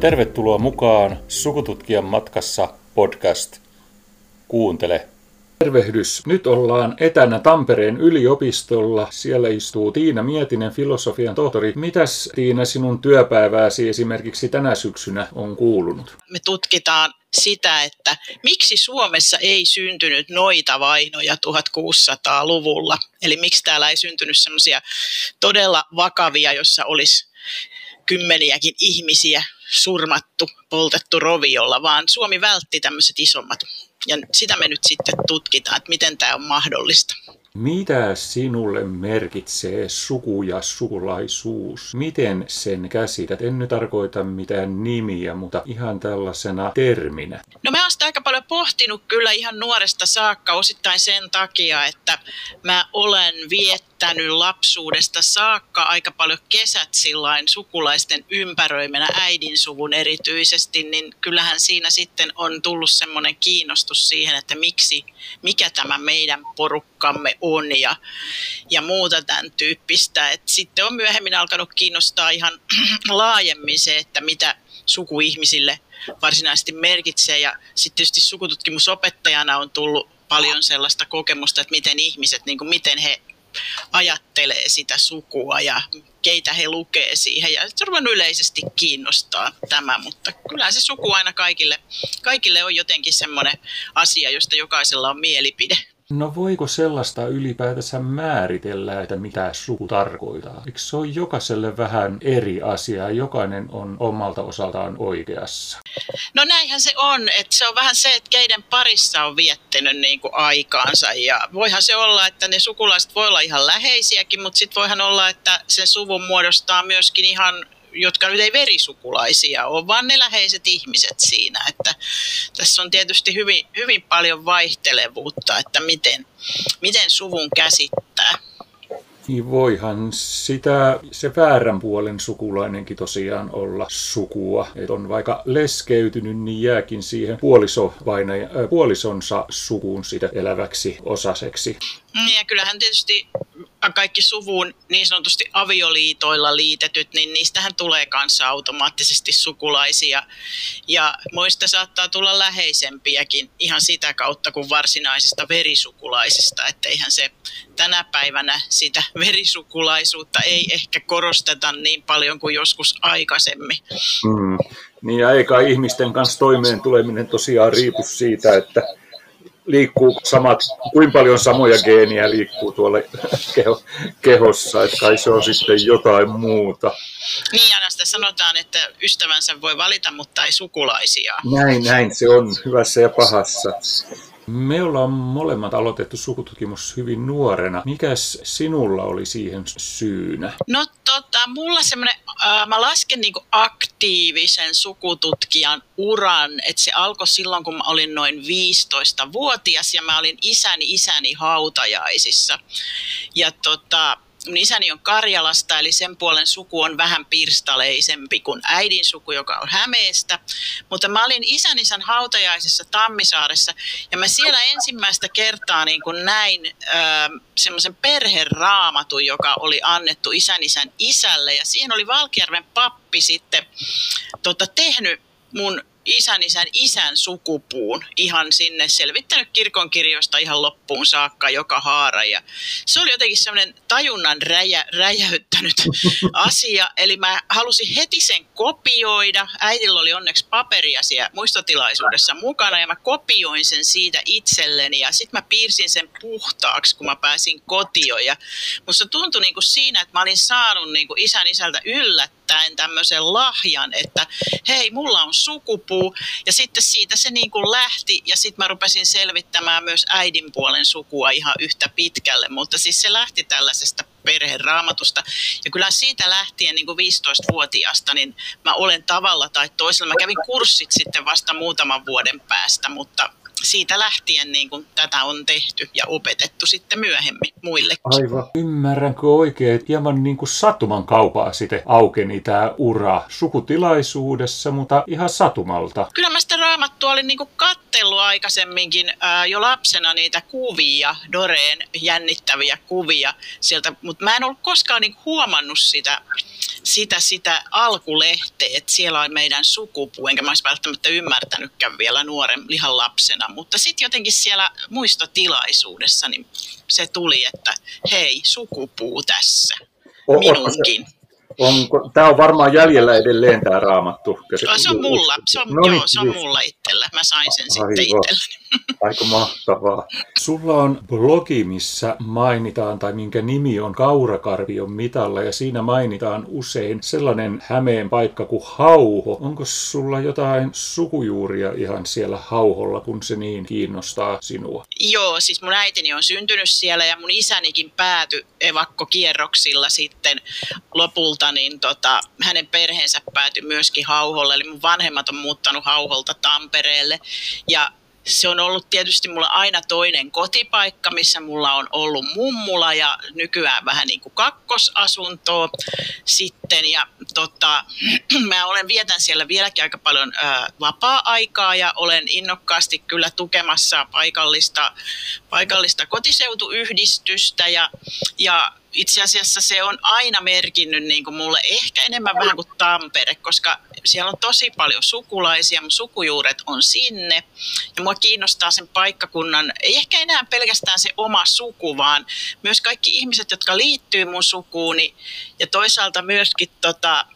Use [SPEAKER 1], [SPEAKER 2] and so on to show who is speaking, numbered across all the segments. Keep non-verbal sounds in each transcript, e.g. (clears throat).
[SPEAKER 1] Tervetuloa mukaan Sukututkijan matkassa podcast. Kuuntele. Tervehdys. Nyt ollaan etänä Tampereen yliopistolla. Siellä istuu Tiina Mietinen, filosofian tohtori. Mitäs Tiina sinun työpäivääsi esimerkiksi tänä syksynä on kuulunut?
[SPEAKER 2] Me tutkitaan sitä, että miksi Suomessa ei syntynyt noita vainoja 1600-luvulla. Eli miksi täällä ei syntynyt semmoisia todella vakavia, jossa olisi kymmeniäkin ihmisiä surmattu, poltettu roviolla, vaan Suomi vältti tämmöiset isommat. Ja sitä me nyt sitten tutkitaan, että miten tämä on mahdollista.
[SPEAKER 1] Mitä sinulle merkitsee suku ja sukulaisuus? Miten sen käsität? En nyt tarkoita mitään nimiä, mutta ihan tällaisena terminä.
[SPEAKER 2] No mä oon sitä aika paljon pohtinut kyllä ihan nuoresta saakka osittain sen takia, että mä olen viettänyt lapsuudesta saakka aika paljon kesät sillain sukulaisten ympäröimänä äidin suvun erityisesti, niin kyllähän siinä sitten on tullut semmoinen kiinnostus siihen, että miksi, mikä tämä meidän porukkamme on ja, ja muuta tämän tyyppistä. Et sitten on myöhemmin alkanut kiinnostaa ihan (clears throat) laajemmin se, että mitä sukuihmisille varsinaisesti merkitsee. Ja sitten tietysti sukututkimusopettajana on tullut paljon sellaista kokemusta, että miten ihmiset, niin kuin miten he ajattelee sitä sukua ja keitä he lukee siihen. Ja se on yleisesti kiinnostaa tämä, mutta kyllä se suku aina kaikille, kaikille on jotenkin semmoinen asia, josta jokaisella on mielipide.
[SPEAKER 1] No voiko sellaista ylipäätänsä määritellä, että mitä suku tarkoittaa? Eikö se ole jokaiselle vähän eri asia? Jokainen on omalta osaltaan oikeassa.
[SPEAKER 2] No näinhän se on, että se on vähän se, että keiden parissa on viettänyt niin kuin aikaansa. Ja voihan se olla, että ne sukulaiset voi olla ihan läheisiäkin, mutta sitten voihan olla, että sen suvun muodostaa myöskin ihan jotka nyt ei verisukulaisia ole, vaan ne läheiset ihmiset siinä. Että tässä on tietysti hyvin, hyvin paljon vaihtelevuutta, että miten, miten suvun käsittää.
[SPEAKER 1] Niin voihan sitä, se väärän puolen sukulainenkin tosiaan olla sukua. Että on vaikka leskeytynyt, niin jääkin siihen puoliso äh, puolisonsa sukuun sitä eläväksi osaseksi.
[SPEAKER 2] Mm, ja kyllähän tietysti kaikki suvun niin sanotusti avioliitoilla liitetyt, niin niistähän tulee kanssa automaattisesti sukulaisia. Ja muista saattaa tulla läheisempiäkin ihan sitä kautta kuin varsinaisista verisukulaisista. Että eihän se tänä päivänä sitä verisukulaisuutta ei ehkä korosteta niin paljon kuin joskus aikaisemmin.
[SPEAKER 1] Mm. Niin ja eikä ihmisten kanssa toimeen tuleminen tosiaan riipu siitä, että liikkuu samat, kuinka paljon samoja geeniä liikkuu tuolla keho, kehossa, että kai se on sitten jotain muuta.
[SPEAKER 2] Niin, aina sitä sanotaan, että ystävänsä voi valita, mutta ei sukulaisia.
[SPEAKER 1] Näin, näin se on hyvässä ja pahassa. Me ollaan molemmat aloitettu sukututkimus hyvin nuorena. Mikäs sinulla oli siihen syynä?
[SPEAKER 2] No tota, mulla semmoinen, äh, mä lasken niinku aktiivisen sukututkijan uran, että se alkoi silloin, kun mä olin noin 15-vuotias ja mä olin isäni isäni hautajaisissa. Ja tota, mun isäni on Karjalasta, eli sen puolen suku on vähän pirstaleisempi kuin äidin suku, joka on Hämeestä. Mutta mä olin isän isän hautajaisessa Tammisaaressa, ja mä siellä ensimmäistä kertaa niin kuin näin äh, semmoisen perheraamatun, joka oli annettu isän isän isälle, ja siihen oli Valkjärven pappi sitten tota, tehnyt mun isän isän isän sukupuun ihan sinne, selvittänyt kirkonkirjoista ihan loppuun saakka joka haara. Ja se oli jotenkin semmoinen tajunnan räjä, räjäyttänyt (laughs) asia, eli mä halusin heti sen kopioida. Äidillä oli onneksi paperia siellä muistotilaisuudessa mukana ja mä kopioin sen siitä itselleni ja sitten mä piirsin sen puhtaaksi, kun mä pääsin kotioon. Ja musta tuntui niin kuin siinä, että mä olin saanut niin kuin isän isältä yllättäen yllättäen tämmöisen lahjan, että hei, mulla on sukupuu. Ja sitten siitä se niin kuin lähti ja sitten mä rupesin selvittämään myös äidin puolen sukua ihan yhtä pitkälle. Mutta siis se lähti tällaisesta perheraamatusta. Ja kyllä siitä lähtien niin kuin 15-vuotiaasta, niin mä olen tavalla tai toisella. Mä kävin kurssit sitten vasta muutaman vuoden päästä, mutta siitä lähtien niin kuin tätä on tehty ja opetettu sitten myöhemmin muillekin.
[SPEAKER 1] Aivan. Ymmärränkö oikein, että hieman niin kuin satuman kaupaa sitten aukeni tämä ura sukutilaisuudessa, mutta ihan satumalta?
[SPEAKER 2] Kyllä mä sitä raamattua olin niin kuin kattellut aikaisemminkin ää, jo lapsena niitä kuvia, Doreen jännittäviä kuvia sieltä, mutta mä en ollut koskaan niin huomannut sitä sitä, sitä alkulehteä, että siellä on meidän sukupuu, enkä mä olisi välttämättä ymmärtänytkään vielä nuoren lihan lapsena, mutta sitten jotenkin siellä muistotilaisuudessa niin se tuli, että hei, sukupuu tässä, minunkin.
[SPEAKER 1] Onko, tämä on varmaan jäljellä edelleen tämä raamattu.
[SPEAKER 2] Se, se on mulla, se on, no niin, joo, se on mulla itsellä. Mä sain sen Aivan. sitten itselleni. (laughs)
[SPEAKER 1] Aika mahtavaa. Sulla on blogi, missä mainitaan, tai minkä nimi on Kaurakarvion mitalla, ja siinä mainitaan usein sellainen Hämeen paikka kuin Hauho. Onko sulla jotain sukujuuria ihan siellä Hauholla, kun se niin kiinnostaa sinua?
[SPEAKER 2] Joo, siis mun äitini on syntynyt siellä, ja mun isänikin päätyi evakkokierroksilla sitten lopulta, niin tota, hänen perheensä päätyi myöskin Hauholle, eli mun vanhemmat on muuttanut Hauholta Tampereelle, ja se on ollut tietysti mulla aina toinen kotipaikka, missä mulla on ollut mummula ja nykyään vähän niin kuin kakkosasuntoa sitten. Ja tota, (clears throat) mä olen vietän siellä vieläkin aika paljon ää, vapaa-aikaa ja olen innokkaasti kyllä tukemassa paikallista, paikallista kotiseutuyhdistystä ja, ja itse asiassa se on aina merkinnyt niin kuin mulle ehkä enemmän vähän kuin Tampere, koska siellä on tosi paljon sukulaisia, mun sukujuuret on sinne. Ja mua kiinnostaa sen paikkakunnan, ei ehkä enää pelkästään se oma suku, vaan myös kaikki ihmiset, jotka liittyy mun sukuuni. Ja toisaalta myöskin tota,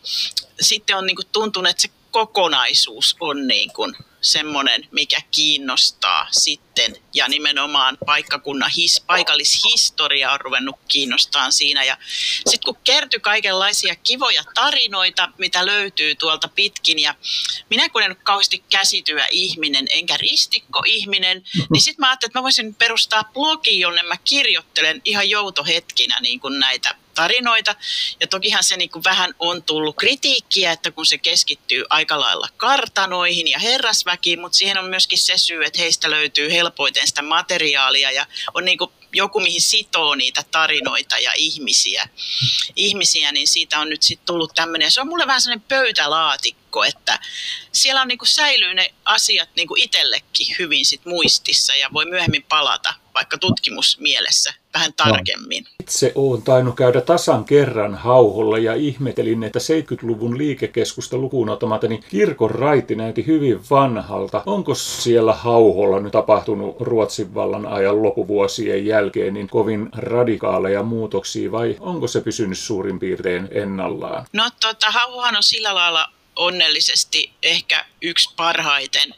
[SPEAKER 2] sitten on niin kuin tuntunut, että se kokonaisuus on niin kuin semmoinen, mikä kiinnostaa sitten. Ja nimenomaan paikkakunnan his, paikallishistoria on ruvennut kiinnostaa siinä. Ja sitten kun kertyi kaikenlaisia kivoja tarinoita, mitä löytyy tuolta pitkin. Ja minä kun en ole kauheasti käsityä ihminen, enkä ristikko-ihminen, niin sitten mä ajattelin, että mä voisin perustaa blogi, jonne mä kirjoittelen ihan joutohetkinä niin kuin näitä tarinoita. Ja tokihan se niin kuin vähän on tullut kritiikkiä, että kun se keskittyy aika lailla kartanoihin ja herrasväkiin, mutta siihen on myöskin se syy, että heistä löytyy helpoiten sitä materiaalia ja on niin kuin joku, mihin sitoo niitä tarinoita ja ihmisiä, ihmisiä niin siitä on nyt sitten tullut tämmöinen, se on mulle vähän sellainen pöytälaatikko, että siellä on niinku säilyy ne asiat niinku itsellekin hyvin sit muistissa ja voi myöhemmin palata vaikka tutkimusmielessä vähän tarkemmin. No.
[SPEAKER 1] Itse olen tainnut käydä tasan kerran hauholla ja ihmetelin, että 70-luvun liikekeskusta lukuun ottamatta, niin kirkon raitti näytti hyvin vanhalta. Onko siellä hauholla nyt tapahtunut Ruotsin vallan ajan lopuvuosien jälkeen niin kovin radikaaleja muutoksia vai onko se pysynyt suurin piirtein ennallaan?
[SPEAKER 2] No tota, hauhohan on sillä lailla onnellisesti ehkä yksi parhaiten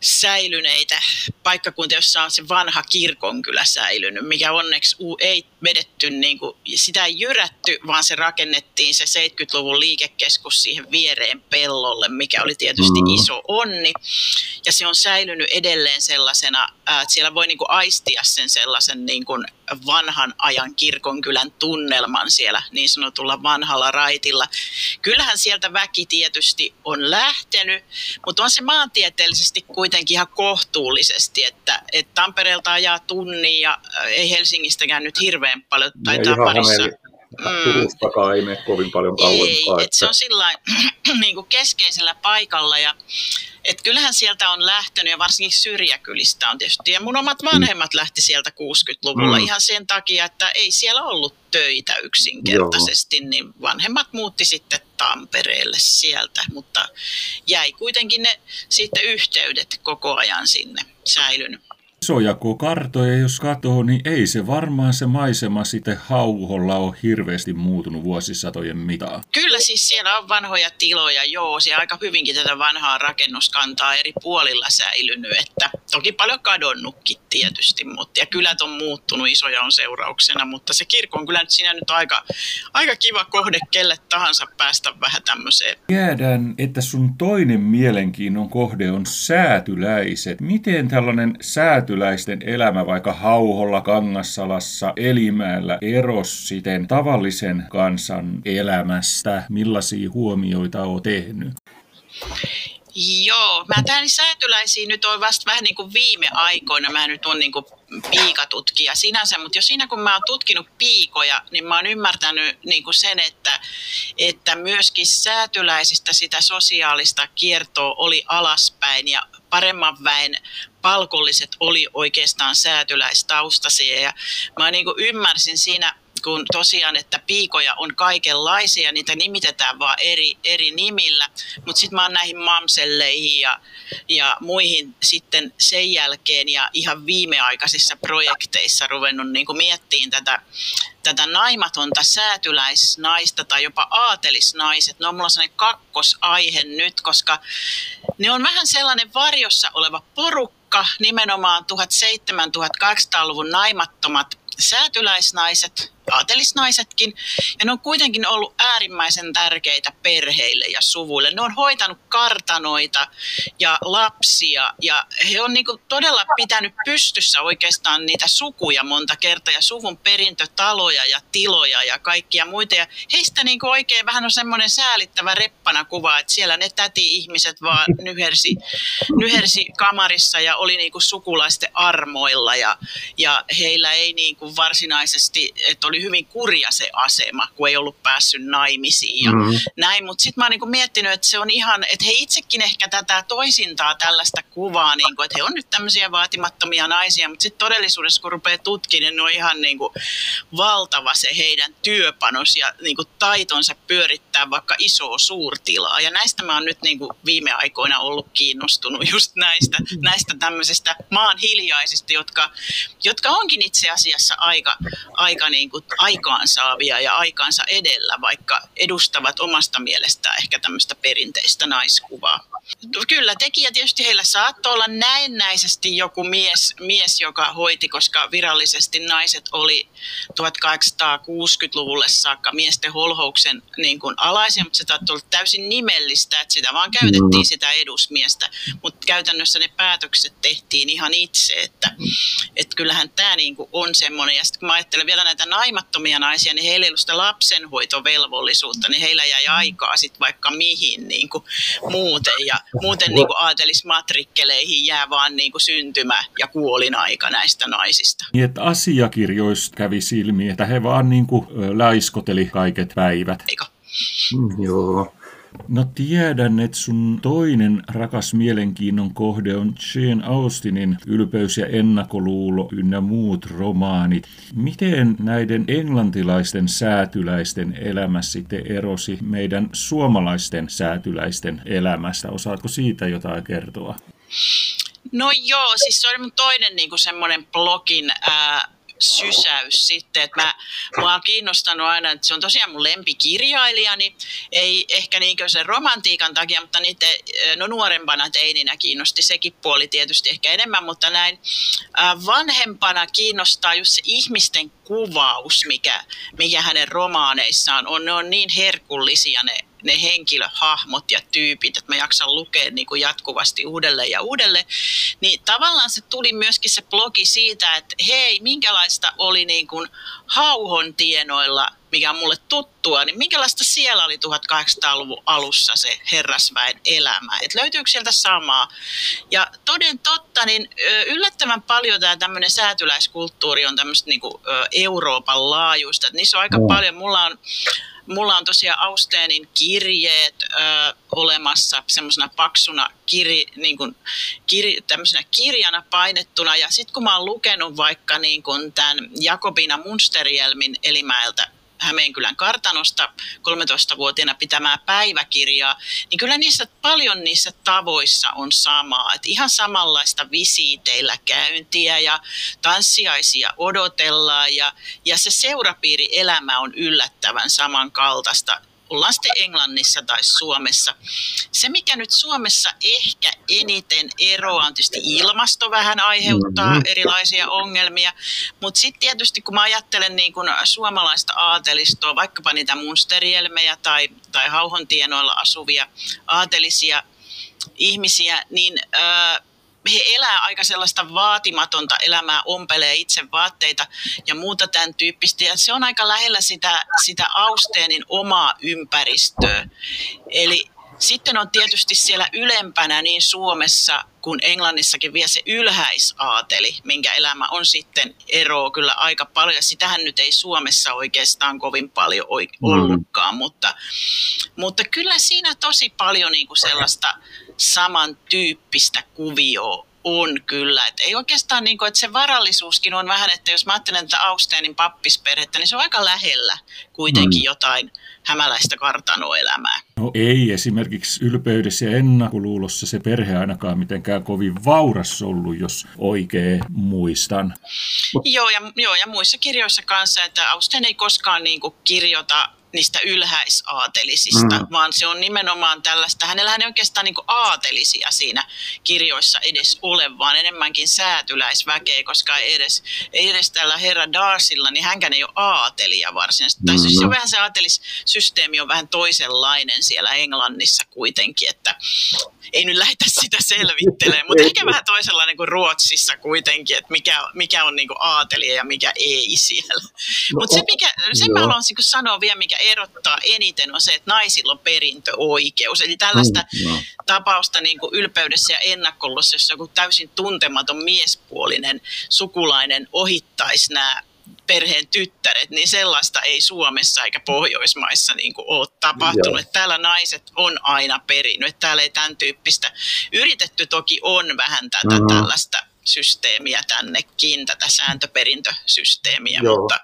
[SPEAKER 2] säilyneitä paikkakuntia, jossa on se vanha kirkonkylä säilynyt, mikä onneksi ei vedetty, niin kuin, sitä ei jyrätty, vaan se rakennettiin se 70-luvun liikekeskus siihen viereen pellolle, mikä oli tietysti mm. iso onni. Ja se on säilynyt edelleen sellaisena, että siellä voi niin kuin aistia sen sellaisen niin kuin vanhan ajan kirkonkylän tunnelman siellä niin sanotulla vanhalla raitilla. Kyllähän sieltä väki tietysti on lähtenyt, mutta on se maantieteellisesti kuitenkin ihan kohtuullisesti, että, että Tampereelta ajaa tunnin ja ei Helsingistäkään nyt hirveän paljon, taitaa parissa.
[SPEAKER 1] Turustakaan ei mene kovin paljon kauempaa.
[SPEAKER 2] Ei, että... se on sillä (clears throat) niin kuin keskeisellä paikalla ja et kyllähän sieltä on lähtenyt ja varsinkin syrjäkylistä on tietysti. Ja mun omat vanhemmat lähti sieltä 60-luvulla mm. ihan sen takia, että ei siellä ollut töitä yksinkertaisesti, Joo. niin vanhemmat muutti sitten Tampereelle sieltä, mutta jäi kuitenkin ne sitten yhteydet koko ajan sinne säilynyt
[SPEAKER 1] isoja kartoja, jos katoo, niin ei se varmaan se maisema sitten hauholla ole hirveästi muutunut vuosisatojen mitään.
[SPEAKER 2] Kyllä siis siellä on vanhoja tiloja, joo, siellä aika hyvinkin tätä vanhaa rakennuskantaa eri puolilla säilynyt, että toki paljon kadonnutkin tietysti, mutta ja kylät on muuttunut, isoja on seurauksena, mutta se kirkko on kyllä nyt siinä nyt aika, aika kiva kohde kelle tahansa päästä vähän tämmöiseen.
[SPEAKER 1] Tiedän, että sun toinen mielenkiinnon kohde on säätyläiset. Miten tällainen sääty säätyläisten elämä vaikka Hauholla, Kangassalassa, Elimäellä eros siten tavallisen kansan elämästä? Millaisia huomioita on tehnyt?
[SPEAKER 2] Joo, mä tähän säätyläisiin nyt on vasta vähän niin kuin viime aikoina, mä nyt on niin kuin piikatutkija sinänsä, mutta jo siinä kun mä oon tutkinut piikoja, niin mä oon ymmärtänyt niin kuin sen, että, että myöskin säätyläisistä sitä sosiaalista kiertoa oli alaspäin ja paremman väen palkolliset oli oikeastaan säätyläistaustaisia ja mä niin kuin ymmärsin siinä kun tosiaan, että piikoja on kaikenlaisia, niitä nimitetään vaan eri, eri nimillä, mutta sitten mä oon näihin mamselleihin ja, ja muihin sitten sen jälkeen ja ihan viimeaikaisissa projekteissa ruvennut niin miettimään tätä, tätä naimatonta säätyläisnaista tai jopa aatelisnaiset. Ne on mulla sellainen kakkosaihe nyt, koska ne on vähän sellainen varjossa oleva porukka, nimenomaan 1700-1800-luvun naimattomat säätyläisnaiset, aatelisnaisetkin, ja ne on kuitenkin ollut äärimmäisen tärkeitä perheille ja suvuille. Ne on hoitanut kartanoita ja lapsia, ja he on niinku todella pitänyt pystyssä oikeastaan niitä sukuja monta kertaa, ja suvun perintötaloja ja tiloja ja kaikkia muita. Ja heistä niinku oikein vähän on semmoinen säälittävä reppana kuva, että siellä ne täti-ihmiset vaan nyhersi, nyhersi kamarissa ja oli niinku sukulaisten armoilla, ja, ja heillä ei niinku varsinaisesti, että oli oli hyvin kurja se asema, kun ei ollut päässyt naimisiin ja mm-hmm. näin. Mutta sitten mä oon niinku miettinyt, että se on ihan, että he itsekin ehkä tätä toisintaa tällaista kuvaa, niinku, että he on nyt tämmöisiä vaatimattomia naisia, mutta sitten todellisuudessa kun rupeaa tutkimaan, niin ne on ihan niinku valtava se heidän työpanos ja niinku taitonsa pyörittää vaikka isoa suurtilaa. Ja näistä mä oon nyt niinku viime aikoina ollut kiinnostunut just näistä, näistä tämmöisistä maan hiljaisista, jotka, jotka onkin itse asiassa aika, aika niin kuin aikaansaavia ja aikaansa edellä, vaikka edustavat omasta mielestään ehkä tämmöistä perinteistä naiskuvaa. Kyllä, tekijä tietysti heillä saattoi olla näennäisesti joku mies, mies, joka hoiti, koska virallisesti naiset oli 1860-luvulle saakka miesten holhouksen niin kuin alaisia, mutta se saattoi olla täysin nimellistä, että sitä vaan käytettiin sitä edusmiestä, mutta käytännössä ne päätökset tehtiin ihan itse, että, että kyllähän tämä niin kuin on semmoinen, ja sitten kun mä ajattelen vielä näitä naimattomia naisia, niin heillä ei ollut sitä lapsenhoitovelvollisuutta, niin heillä jäi aikaa sitten vaikka mihin niin kuin muuten, ja muuten niin kuin aatelismatrikkeleihin jää vaan niin kuin syntymä ja kuolin aika näistä naisista.
[SPEAKER 1] Niin, että asiakirjoista kävi silmi, että he vaan niin kuin läiskoteli kaiket päivät.
[SPEAKER 2] Eikö?
[SPEAKER 1] Mm, joo. No tiedän, että sun toinen rakas mielenkiinnon kohde on Jane Austinin Ylpeys ja ennakoluulo ynnä muut romaanit. Miten näiden englantilaisten säätyläisten elämä sitten erosi meidän suomalaisten säätyläisten elämästä? Osaatko siitä jotain kertoa?
[SPEAKER 2] No joo, siis se oli mun toinen niin semmoinen blogin ää, sysäys sitten, että mä, mä oon kiinnostanut aina, että se on tosiaan mun lempikirjailijani, ei ehkä niinkö sen romantiikan takia, mutta niitä, no nuorempana teininä kiinnosti sekin puoli tietysti ehkä enemmän, mutta näin vanhempana kiinnostaa just se ihmisten kuvaus, mikä, mikä hänen romaaneissaan on. Ne on niin herkullisia ne ne henkilöhahmot ja tyypit, että mä jaksan lukea niin kuin jatkuvasti uudelleen ja uudelleen, niin tavallaan se tuli myöskin se blogi siitä, että hei, minkälaista oli niin kuin hauhon tienoilla, mikä on mulle tuttua, niin minkälaista siellä oli 1800-luvun alussa se herrasväen elämä, että löytyykö sieltä samaa. Ja toden totta, niin yllättävän paljon tämä tämmöinen säätyläiskulttuuri on tämmöistä niin kuin Euroopan laajuista, niissä on aika no. paljon, mulla on Mulla on tosiaan Austeenin kirjeet ö, olemassa semmoisena paksuna kiri, niin kuin, kir, kirjana painettuna. Ja sitten kun mä oon lukenut vaikka niin kuin tämän Jakobina Munsterjelmin Elimäeltä Hämeenkylän kartanosta 13-vuotiaana pitämää päiväkirjaa, niin kyllä niissä paljon niissä tavoissa on samaa. Et ihan samanlaista visiiteillä käyntiä ja tanssiaisia odotellaan ja, ja se seurapiirielämä on yllättävän samankaltaista ollaan sitten Englannissa tai Suomessa. Se, mikä nyt Suomessa ehkä eniten eroaa, on tietysti ilmasto vähän aiheuttaa mm-hmm. erilaisia ongelmia, mutta sitten tietysti kun mä ajattelen niin kun suomalaista aatelistoa, vaikkapa niitä munsterielmejä tai, tai hauhontienoilla asuvia aatelisia ihmisiä, niin... Öö, he elää aika sellaista vaatimatonta elämää, ompelee itse vaatteita ja muuta tämän tyyppistä. Ja se on aika lähellä sitä, sitä Austeenin omaa ympäristöä. Eli sitten on tietysti siellä ylempänä niin Suomessa kuin Englannissakin vielä se ylhäisaateli, minkä elämä on sitten ero kyllä aika paljon. Ja sitähän nyt ei Suomessa oikeastaan kovin paljon mm. ollutkaan, mm. mutta, mutta kyllä siinä tosi paljon niin kuin sellaista samantyyppistä kuvioa on kyllä. Et ei oikeastaan, niin kuin, että se varallisuuskin on vähän, että jos mä ajattelen tätä Austeenin pappisperhettä, niin se on aika lähellä kuitenkin mm. jotain hämäläistä kartanoelämää.
[SPEAKER 1] No ei esimerkiksi ylpeydessä ja ennakkoluulossa se perhe ainakaan mitenkään kovin vauras ollut, jos oikein muistan.
[SPEAKER 2] Joo ja, joo, ja muissa kirjoissa kanssa, että Austen ei koskaan niin kuin kirjoita niistä ylhäisaatelisista, mm. vaan se on nimenomaan tällaista, hänellähän ei oikeastaan niin aatelisia siinä kirjoissa edes ole, vaan enemmänkin säätyläisväkeä, koska ei edes, ei edes tällä herra Darsilla, niin hänkään ei ole aatelia varsinaisesti. Mm. Tai siis se on vähän se aatelissysteemi on vähän toisenlainen siellä Englannissa kuitenkin, että ei nyt lähdetä sitä selvittelemään, mutta (laughs) ehkä vähän toisenlainen kuin Ruotsissa kuitenkin, että mikä, mikä on niin aatelia ja mikä ei siellä. No, mutta se, mikä, sen mä haluan niin sanoa vielä, mikä erottaa eniten on se, että naisilla on perintöoikeus. Eli tällaista mm, no. tapausta niin kuin ylpeydessä ja ennakkolussa, jossa joku täysin tuntematon miespuolinen sukulainen ohittaisi nämä perheen tyttäret, niin sellaista ei Suomessa eikä Pohjoismaissa niin kuin ole tapahtunut. Että täällä naiset on aina perinnyt. Täällä ei tämän tyyppistä. Yritetty toki on vähän tätä mm-hmm. tällaista systeemiä tännekin, tätä sääntöperintösysteemiä, Joo. mutta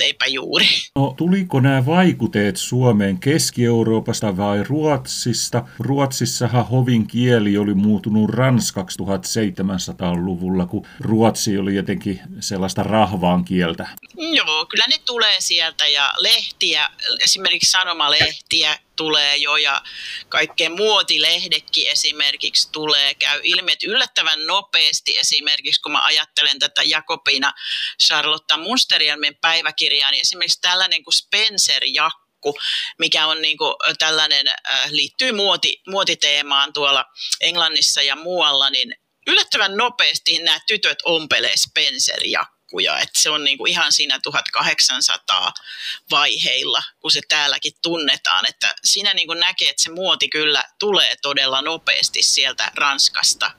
[SPEAKER 2] eipä juuri.
[SPEAKER 1] No, tuliko nämä vaikuteet Suomeen Keski-Euroopasta vai Ruotsista? Ruotsissahan hovin kieli oli muuttunut ranskaksi 1700-luvulla, kun Ruotsi oli jotenkin sellaista rahvaan kieltä.
[SPEAKER 2] Joo, kyllä ne tulee sieltä ja lehtiä, esimerkiksi sanomalehtiä tulee jo ja kaikkea muotilehdekin esimerkiksi tulee. Käy ilmi, että yllättävän nopeasti esimerkiksi, kun mä ajattelen tätä Jakobina Charlotta Munsterjelmin päiväkirjaa, niin esimerkiksi tällainen kuin Spencer-jakku, mikä on niin kuin tällainen, äh, liittyy muoti, muotiteemaan tuolla Englannissa ja muualla, niin yllättävän nopeasti nämä tytöt ompelee Spencer-jakku lukuja, että se on niin kuin ihan siinä 1800 vaiheilla, kun se täälläkin tunnetaan, että siinä niin kuin näkee, että se muoti kyllä tulee todella nopeasti sieltä Ranskasta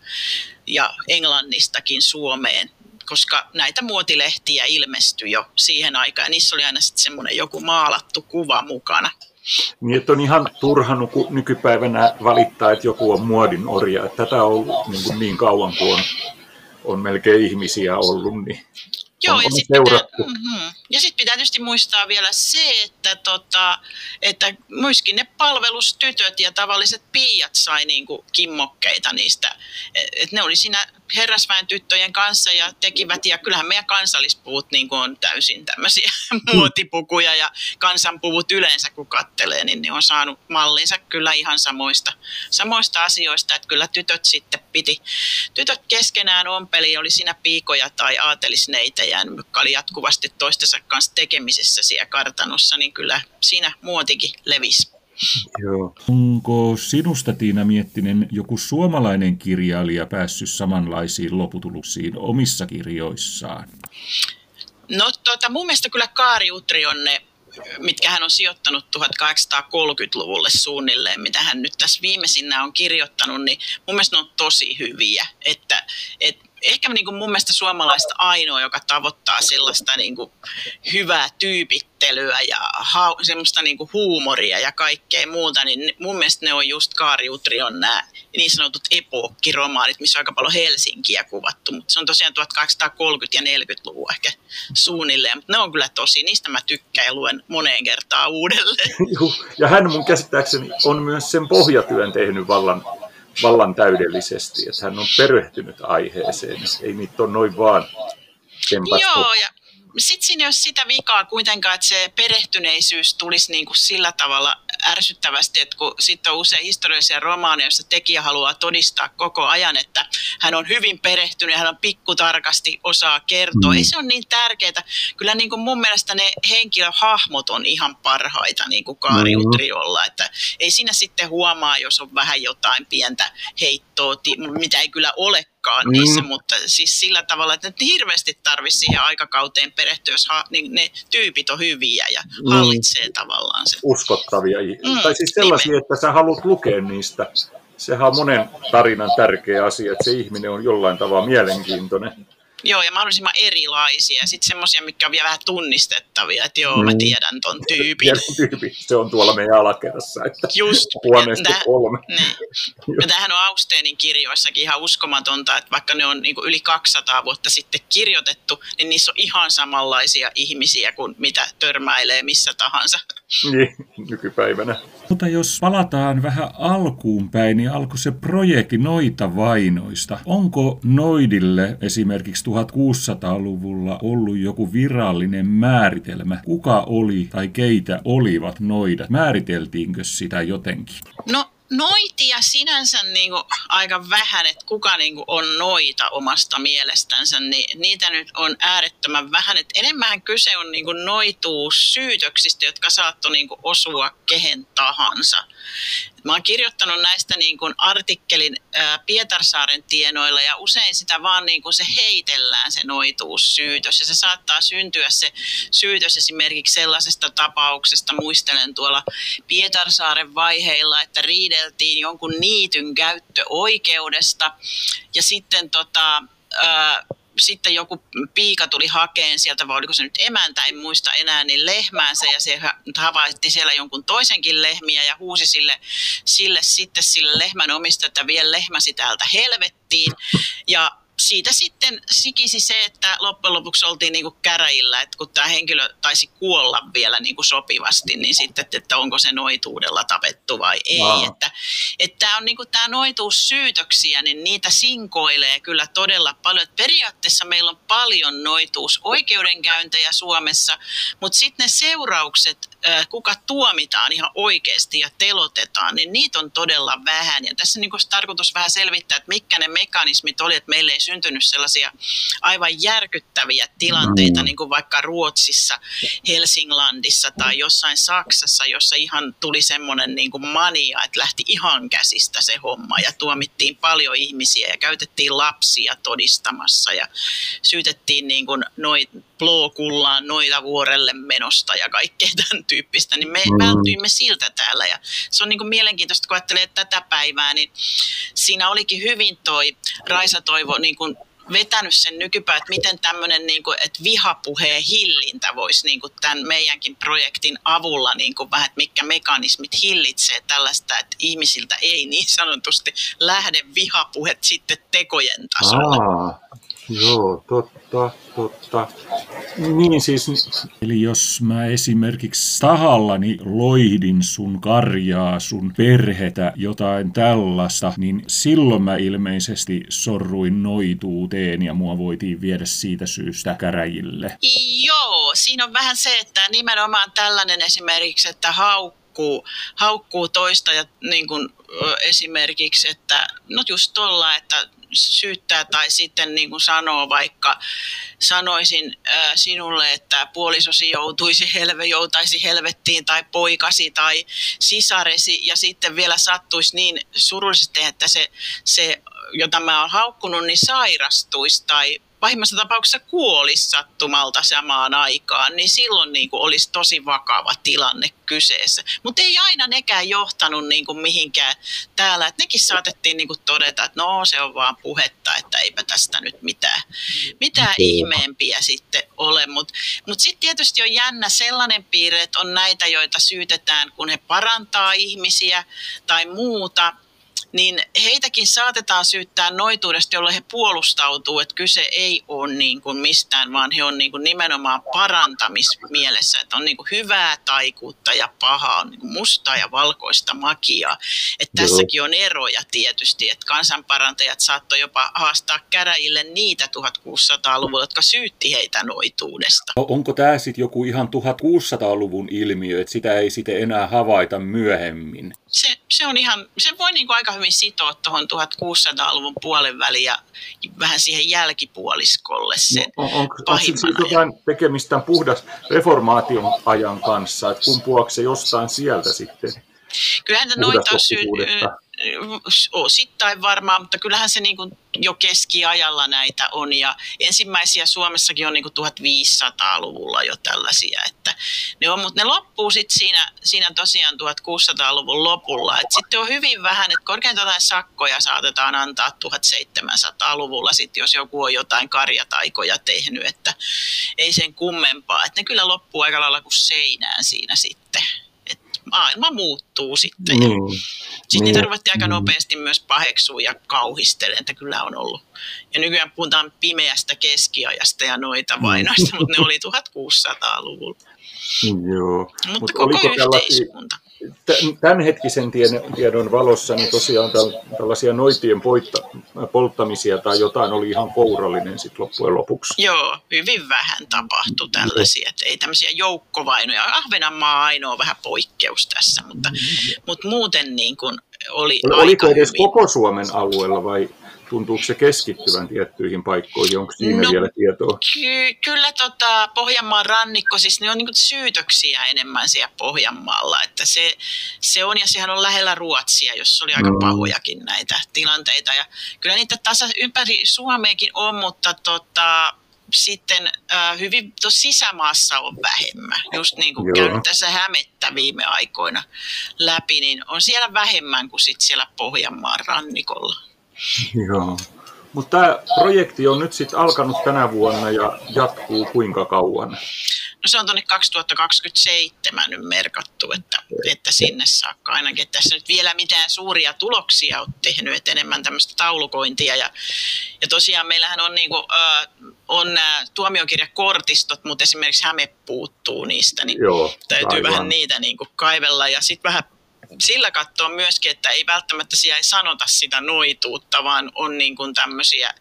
[SPEAKER 2] ja Englannistakin Suomeen, koska näitä muotilehtiä ilmestyi jo siihen aikaan, niissä oli aina sitten semmoinen joku maalattu kuva mukana.
[SPEAKER 1] Niin, että on ihan turha nykypäivänä valittaa, että joku on muodin orja. Tätä on ollut niin, kuin niin kauan kuin on, on melkein ihmisiä ollut, niin
[SPEAKER 2] Joo, ja sitten pitää, mm-hmm. ja sit pitää tietysti muistaa vielä se, että, tota, että myöskin ne palvelustytöt ja tavalliset piiat sai niinku kimmokkeita niistä. Et ne oli siinä herrasväen tyttöjen kanssa ja tekivät, ja kyllähän meidän kansallispuvut niin on täysin tämmöisiä (laughs) muotipukuja ja kansanpuvut yleensä kun kattelee, niin ne on saanut mallinsa kyllä ihan samoista, samoista asioista, että kyllä tytöt sitten piti, tytöt keskenään ompeli, oli siinä piikoja tai aatelisneitejä, jotka oli jatkuvasti toistensa kanssa tekemisessä siellä kartanossa, niin kyllä siinä muotikin levisi. (laughs)
[SPEAKER 1] Joo. Onko sinusta, Tiina Miettinen, joku suomalainen kirjailija päässyt samanlaisiin loputuloksiin omissa kirjoissaan?
[SPEAKER 2] No tota, mun mielestä kyllä Kaari Utri on ne mitkä hän on sijoittanut 1830-luvulle suunnilleen, mitä hän nyt tässä viimeisinä on kirjoittanut, niin mun mielestä ne on tosi hyviä. Että, et ehkä niin kuin mun mielestä suomalaista ainoa, joka tavoittaa sellaista niin kuin hyvää tyypittelyä ja ha- semmoista niin kuin huumoria ja kaikkea muuta, niin mun mielestä ne on just Kaari Utrion nämä niin sanotut epookkiromaanit, missä on aika paljon Helsinkiä kuvattu, mutta se on tosiaan 1830- ja 40-luvun ehkä suunnilleen, mutta ne on kyllä tosi, niistä mä tykkään ja luen moneen kertaan uudelleen. (laughs)
[SPEAKER 1] Ja hän mun käsittääkseni on myös sen pohjatyön tehnyt vallan vallan täydellisesti, että hän on perehtynyt aiheeseen. Ei niitä ole noin vaan
[SPEAKER 2] Joo, ja sitten siinä ei ole sitä vikaa kuitenkaan, että se perehtyneisyys tulisi niin kuin sillä tavalla ärsyttävästi, että kun sitten on usein historiallisia romaaneja, joissa tekijä haluaa todistaa koko ajan, että hän on hyvin perehtynyt, hän on pikkutarkasti osaa kertoa. Mm. Ei se ole niin tärkeää. Kyllä niin kuin mun mielestä ne henkilöhahmot on ihan parhaita, niin kuin Kaari mm. Utriolla, että ei siinä sitten huomaa, jos on vähän jotain pientä heittoa, mitä ei kyllä ole olekaan mm. niissä, mutta siis sillä tavalla, että ne hirveästi tarvitsisi siihen aikakauteen perehtyä, jos ha, niin ne tyypit on hyviä ja mm. hallitsee tavallaan se.
[SPEAKER 1] Uskottavia. Mm, tai siis sellaisia, nimen. että sä haluat lukea niistä. Sehän on monen tarinan tärkeä asia, että se ihminen on jollain tavalla mielenkiintoinen.
[SPEAKER 2] Joo, ja mahdollisimman erilaisia. Sitten semmoisia, mitkä on vielä vähän tunnistettavia, että joo, mm. mä tiedän ton tyypin. (laughs)
[SPEAKER 1] tyypin. Se on tuolla meidän alakerrassa, että
[SPEAKER 2] Just,
[SPEAKER 1] huoneesta täh, kolme. (laughs)
[SPEAKER 2] Niin. Ja tämähän on Austeenin kirjoissakin ihan uskomatonta, että vaikka ne on niin yli 200 vuotta sitten kirjoitettu, niin niissä on ihan samanlaisia ihmisiä kuin mitä törmäilee missä tahansa. (laughs) (laughs)
[SPEAKER 1] Niin, nykypäivänä.
[SPEAKER 3] Mutta jos palataan vähän alkuun päin, niin alkoi se projekti Noita vainoista. Onko Noidille esimerkiksi 1600-luvulla ollut joku virallinen määritelmä? Kuka oli tai keitä olivat noidat? Määriteltiinkö sitä jotenkin?
[SPEAKER 2] No noitia sinänsä niin kuin aika vähän, että kuka niin kuin on noita omasta mielestänsä, niin niitä nyt on äärettömän vähän. Että enemmän kyse on niin kuin noituussyytöksistä, jotka saattoi niin kuin osua kehen tahansa. Mä oon kirjoittanut näistä niin kuin artikkelin Pietarsaaren tienoilla ja usein sitä vaan niin kuin se heitellään se noituussyytös. Ja se saattaa syntyä se syytös esimerkiksi sellaisesta tapauksesta, muistelen tuolla Pietarsaaren vaiheilla, että riideltiin jonkun niityn käyttöoikeudesta. Ja sitten tota, ää, sitten joku piika tuli hakeen sieltä, vai oliko se nyt emäntä, en muista enää, niin lehmäänsä ja se havaitti siellä jonkun toisenkin lehmiä ja huusi sille, sille sitten sille lehmän omistajalle, että vie lehmäsi täältä helvettiin. Ja siitä sitten sikisi se, että loppujen lopuksi oltiin niin kuin käräjillä, että kun tämä henkilö taisi kuolla vielä niin kuin sopivasti, niin sitten, että onko se noituudella tapettu vai ei. Wow. Että, että tämä on niin kuin tämä noituussyytöksiä, niin niitä sinkoilee kyllä todella paljon. Että periaatteessa meillä on paljon noituusoikeudenkäyntejä Suomessa, mutta sitten ne seuraukset, kuka tuomitaan ihan oikeasti ja telotetaan, niin niitä on todella vähän. Ja tässä niin tarkoitus vähän selvittää, että mitkä ne mekanismit oli, että meille ei syntynyt sellaisia aivan järkyttäviä tilanteita, mm. niin kuin vaikka Ruotsissa, Helsinglandissa tai jossain Saksassa, jossa ihan tuli semmoinen niin kuin mania, että lähti ihan käsistä se homma ja tuomittiin paljon ihmisiä ja käytettiin lapsia todistamassa ja syytettiin niin kuin noin Plookullaan noita vuorelle menosta ja kaikkea (laughs) tämän tyyppistä, niin me mm. vältyimme siltä täällä. Ja se on niin kuin mielenkiintoista, kun ajattelee tätä päivää, niin siinä olikin hyvin toi Raisa Toivo niin kuin vetänyt sen nykypäin, että miten tämmöinen niin kuin, että vihapuheen hillintä voisi niin kuin tämän meidänkin projektin avulla niin kuin vähän, että mitkä mekanismit hillitsee tällaista, että ihmisiltä ei niin sanotusti lähde vihapuhet sitten tekojen tasolle. Aa,
[SPEAKER 1] joo, totta, totta. Niin siis...
[SPEAKER 3] Eli jos mä esimerkiksi tahallani loihdin sun karjaa, sun perhetä, jotain tällaista, niin silloin mä ilmeisesti sorruin noituuteen ja mua voitiin viedä siitä syystä käräjille.
[SPEAKER 2] Joo, siinä on vähän se, että nimenomaan tällainen esimerkiksi, että haukkuu, haukkuu toista ja niin kuin, esimerkiksi, että no just tuolla, että syyttää tai sitten niin kuin sanoo vaikka, sanoisin äh, sinulle, että puolisosi joutuisi helve, joutaisi helvettiin tai poikasi tai sisaresi ja sitten vielä sattuisi niin surullisesti, että se, se jota mä oon haukkunut, niin sairastuisi tai pahimmassa tapauksessa kuolisi sattumalta samaan aikaan, niin silloin niin kuin olisi tosi vakava tilanne kyseessä. Mutta ei aina nekään johtanut niin kuin mihinkään täällä. Et nekin saatettiin niin kuin todeta, että no se on vaan puhetta, että eipä tästä nyt mitään, mitään ihmeempiä sitten ole. Mutta mut, mut sitten tietysti on jännä sellainen piirre, että on näitä, joita syytetään, kun he parantaa ihmisiä tai muuta niin heitäkin saatetaan syyttää noituudesta, jolle he puolustautuu, että kyse ei ole niin kuin mistään, vaan he on niin kuin nimenomaan parantamismielessä, että on niin kuin hyvää taikuutta ja pahaa, on niin kuin mustaa ja valkoista makiaa. Että tässäkin on eroja tietysti, että kansanparantajat saattoi jopa haastaa käräjille niitä 1600-luvulla, jotka syytti heitä noituudesta.
[SPEAKER 1] Onko tämä sitten joku ihan 1600-luvun ilmiö, että sitä ei sitten enää havaita myöhemmin?
[SPEAKER 2] Se, se on ihan, se voi niin kuin aika hyvin sitoa tuohon 1600-luvun puolen väliin ja vähän siihen jälkipuoliskolle se no, on, on,
[SPEAKER 1] onko siis jotain tekemistä puhdas reformaation ajan kanssa, että kumpuako se jostain sieltä sitten?
[SPEAKER 2] Kyllähän noita syy, osittain varmaan, mutta kyllähän se niin kuin jo keskiajalla näitä on ja ensimmäisiä Suomessakin on niin kuin 1500-luvulla jo tällaisia, että että ne on, mutta ne loppuu sitten siinä, siinä tosiaan 1600-luvun lopulla. Sitten on hyvin vähän, että korkeinta jotain sakkoja saatetaan antaa 1700-luvulla, sit jos joku on jotain karjataikoja tehnyt, että ei sen kummempaa. Että ne kyllä loppuu aika lailla kuin seinään siinä sitten maailma muuttuu sitten. Mm. Sitten niitä niin. ruvettiin aika nopeasti myös paheksua ja kauhistelemaan, että kyllä on ollut. Ja nykyään puhutaan pimeästä keskiajasta ja noita vainoista, mutta ne oli 1600-luvulla.
[SPEAKER 1] Joo.
[SPEAKER 2] Mutta Mut koko yhteiskunta
[SPEAKER 1] tämänhetkisen tiedon valossa niin tosiaan tällaisia noitien poitta, polttamisia tai jotain oli ihan kourallinen sitten loppujen lopuksi.
[SPEAKER 2] Joo, hyvin vähän tapahtui tällaisia, että ei tämmöisiä joukkovainoja. Ahvenanmaa ainoa vähän poikkeus tässä, mutta, mm-hmm. mutta muuten niin kuin oli
[SPEAKER 1] Oliko aika edes hyvin. koko Suomen alueella vai tuntuuko se keskittyvän tiettyihin paikkoihin? Onko siinä no, vielä tietoa?
[SPEAKER 2] Ky- kyllä tota, Pohjanmaan rannikko, siis ne on niin syytöksiä enemmän siellä Pohjanmaalla. Että se, se on, ja sehän on lähellä Ruotsia, jos oli aika mm. pahojakin näitä tilanteita. Ja kyllä niitä tasa ympäri Suomeakin on, mutta tota, sitten äh, hyvin tuossa sisämaassa on vähemmän. Just niin kuin käynyt tässä Hämettä viime aikoina läpi, niin on siellä vähemmän kuin sit siellä Pohjanmaan rannikolla. (laughs)
[SPEAKER 1] Joo. Mutta tämä projekti on nyt sitten alkanut tänä vuonna ja jatkuu kuinka kauan?
[SPEAKER 2] No se on tuonne 2027 nyt merkattu, että, että sinne saakka ainakin. Että tässä nyt vielä mitään suuria tuloksia on tehnyt, että enemmän tämmöistä taulukointia. Ja, ja tosiaan meillähän on, niin kuin, äh, on nämä tuomiokirjakortistot, mutta esimerkiksi Häme puuttuu niistä, niin Joo, täytyy aivan. vähän niitä niin kuin kaivella. Ja sitten vähän sillä katsoa myöskin, että ei välttämättä siellä ei sanota sitä noituutta, vaan on niin kuin tämmöisiä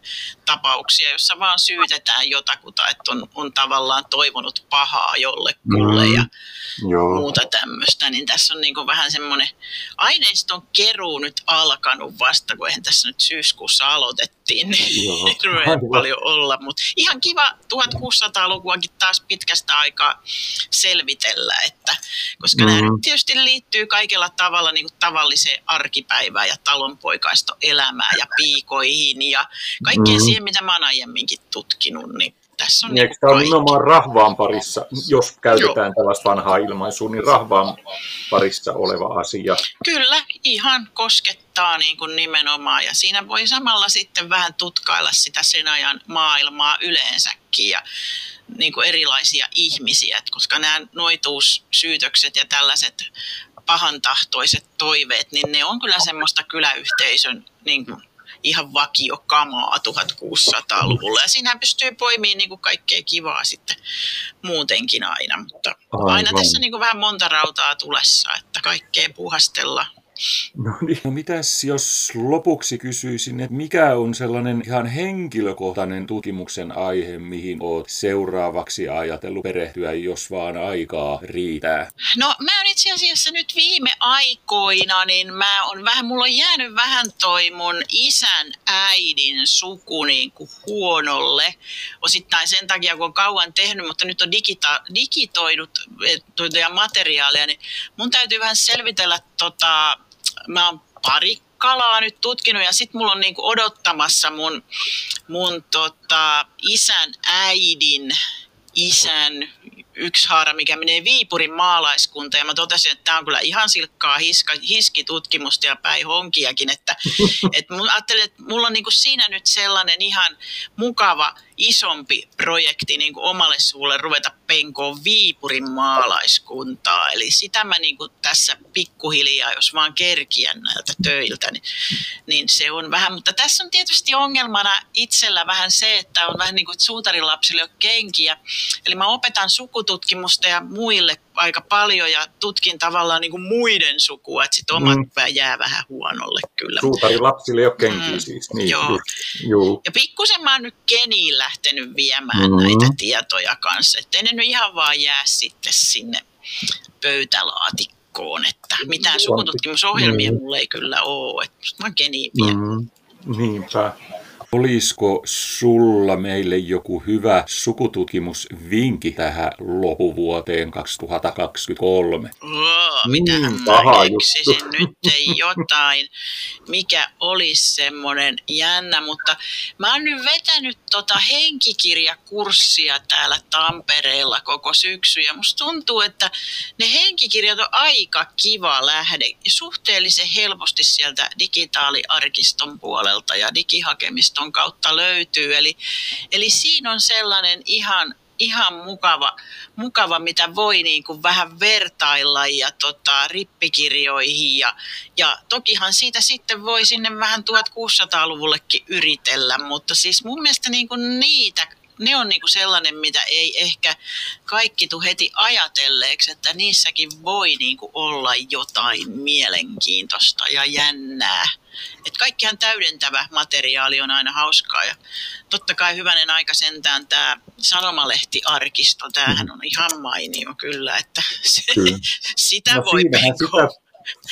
[SPEAKER 2] tapauksia, joissa vaan syytetään jotakuta, että on, on tavallaan toivonut pahaa jollekulle mm. ja Joo. muuta tämmöistä. Niin tässä on niin kuin vähän semmoinen aineiston keruu nyt alkanut vasta, kun eihän tässä nyt syyskuussa aloitettiin, niin (laughs) ei paljon olla. Mutta ihan kiva 1600-lukuakin taas pitkästä aikaa selvitellä, että, koska mm. nämä tietysti liittyy kaikella tavalla niin kuin tavalliseen arkipäivään ja talonpoikaista elämään ja piikoihin ja kaikkeen mm. siihen, mitä mä oon aiemminkin tutkinut, niin tässä on niin,
[SPEAKER 1] niin tämä on nimenomaan rahvaan parissa, jos käytetään Joo. tällaista vanhaa ilmaisua, niin rahvaan parissa oleva asia.
[SPEAKER 2] Kyllä, ihan koskettaa niin kuin nimenomaan. Ja siinä voi samalla sitten vähän tutkailla sitä sen ajan maailmaa yleensäkin ja niin kuin erilaisia ihmisiä, koska nämä noituussyytökset ja tällaiset pahantahtoiset toiveet, niin ne on kyllä semmoista kyläyhteisön niin kuin ihan vakiokamaa 1600-luvulla. Ja siinä pystyy poimimaan niin kuin kaikkea kivaa sitten muutenkin aina, mutta aina tässä niin kuin vähän monta rautaa tulessa, että kaikkea puhastella
[SPEAKER 1] No, niin. no mitäs jos lopuksi kysyisin, että mikä on sellainen ihan henkilökohtainen tutkimuksen aihe, mihin oot seuraavaksi ajatellut perehtyä, jos vaan aikaa riittää?
[SPEAKER 2] No mä oon itse asiassa nyt viime aikoina, niin mä on vähän, mulla on jäänyt vähän toi mun isän äidin suku niin kuin huonolle. Osittain sen takia, kun on kauan tehnyt, mutta nyt on digita- digitoidut ja materiaaleja, niin mun täytyy vähän selvitellä tota, mä oon pari kalaa nyt tutkinut ja sitten mulla on niinku odottamassa mun, mun tota, isän äidin isän yksi haara, mikä menee Viipurin maalaiskunta, ja mä totesin, että tämä on kyllä ihan silkkaa hiska, hiskitutkimusta ja päin honkiakin, että (laughs) et mun, ajattelin, että mulla on niinku siinä nyt sellainen ihan mukava isompi projekti niin kuin omalle suulle ruveta penkoon Viipurin maalaiskuntaa. Eli sitä mä niin kuin tässä pikkuhiljaa, jos vaan kerkiän näiltä töiltä, niin, niin se on vähän. Mutta tässä on tietysti ongelmana itsellä vähän se, että on vähän niin kuin suutarin lapsille jo kenkiä. Eli mä opetan sukututkimusta ja muille aika paljon ja tutkin tavallaan niin kuin muiden sukua, että sitten omat mm. jää vähän huonolle kyllä.
[SPEAKER 1] Suutari lapsille ei ole kenkiä mm. siis. Niin,
[SPEAKER 2] Joo. Just, Ja pikkusen mä oon nyt Keniin lähtenyt viemään mm. näitä tietoja kanssa, ettei ne nyt ihan vaan jää sitten sinne pöytälaatikkoon, että mitään sukututkimusohjelmia mm. mulla ei kyllä ole, että mä Keniin vien. Mm.
[SPEAKER 1] Niinpä.
[SPEAKER 3] Olisiko sulla meille joku hyvä sukututkimusvinkki tähän loppuvuoteen 2023?
[SPEAKER 2] Oh, mitähän mm, keksisin nyt ei jotain, mikä olisi semmoinen jännä, mutta mä oon nyt vetänyt tota henkikirjakurssia täällä Tampereella koko syksy ja musta tuntuu, että ne henkikirjat on aika kiva lähde. Suhteellisen helposti sieltä digitaaliarkiston puolelta ja digihakemiston kautta löytyy. Eli, eli siinä on sellainen ihan ihan mukava, mukava mitä voi niin kuin vähän vertailla ja tota, rippikirjoihin. Ja, ja tokihan siitä sitten voi sinne vähän 1600-luvullekin yritellä, mutta siis mun mielestä niin kuin niitä ne on niinku sellainen, mitä ei ehkä kaikki tu heti ajatelleeksi, että niissäkin voi niinku olla jotain mielenkiintoista ja jännää. Et kaikkihan täydentävä materiaali on aina hauskaa ja totta kai hyvänen aika sentään tämä sanomalehtiarkisto, tämähän on ihan mainio kyllä, että se, kyllä. (laughs) sitä no, voi
[SPEAKER 1] sitä,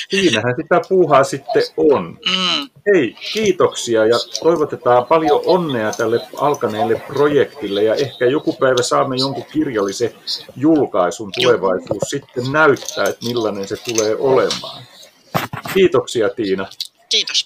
[SPEAKER 1] Siinähän sitä puuhaa sitten on. Mm. Hei, kiitoksia ja toivotetaan paljon onnea tälle alkaneelle projektille ja ehkä joku päivä saamme jonkun kirjallisen julkaisun tulevaisuus sitten näyttää, että millainen se tulee olemaan. Kiitoksia Tiina.
[SPEAKER 2] Kiitos.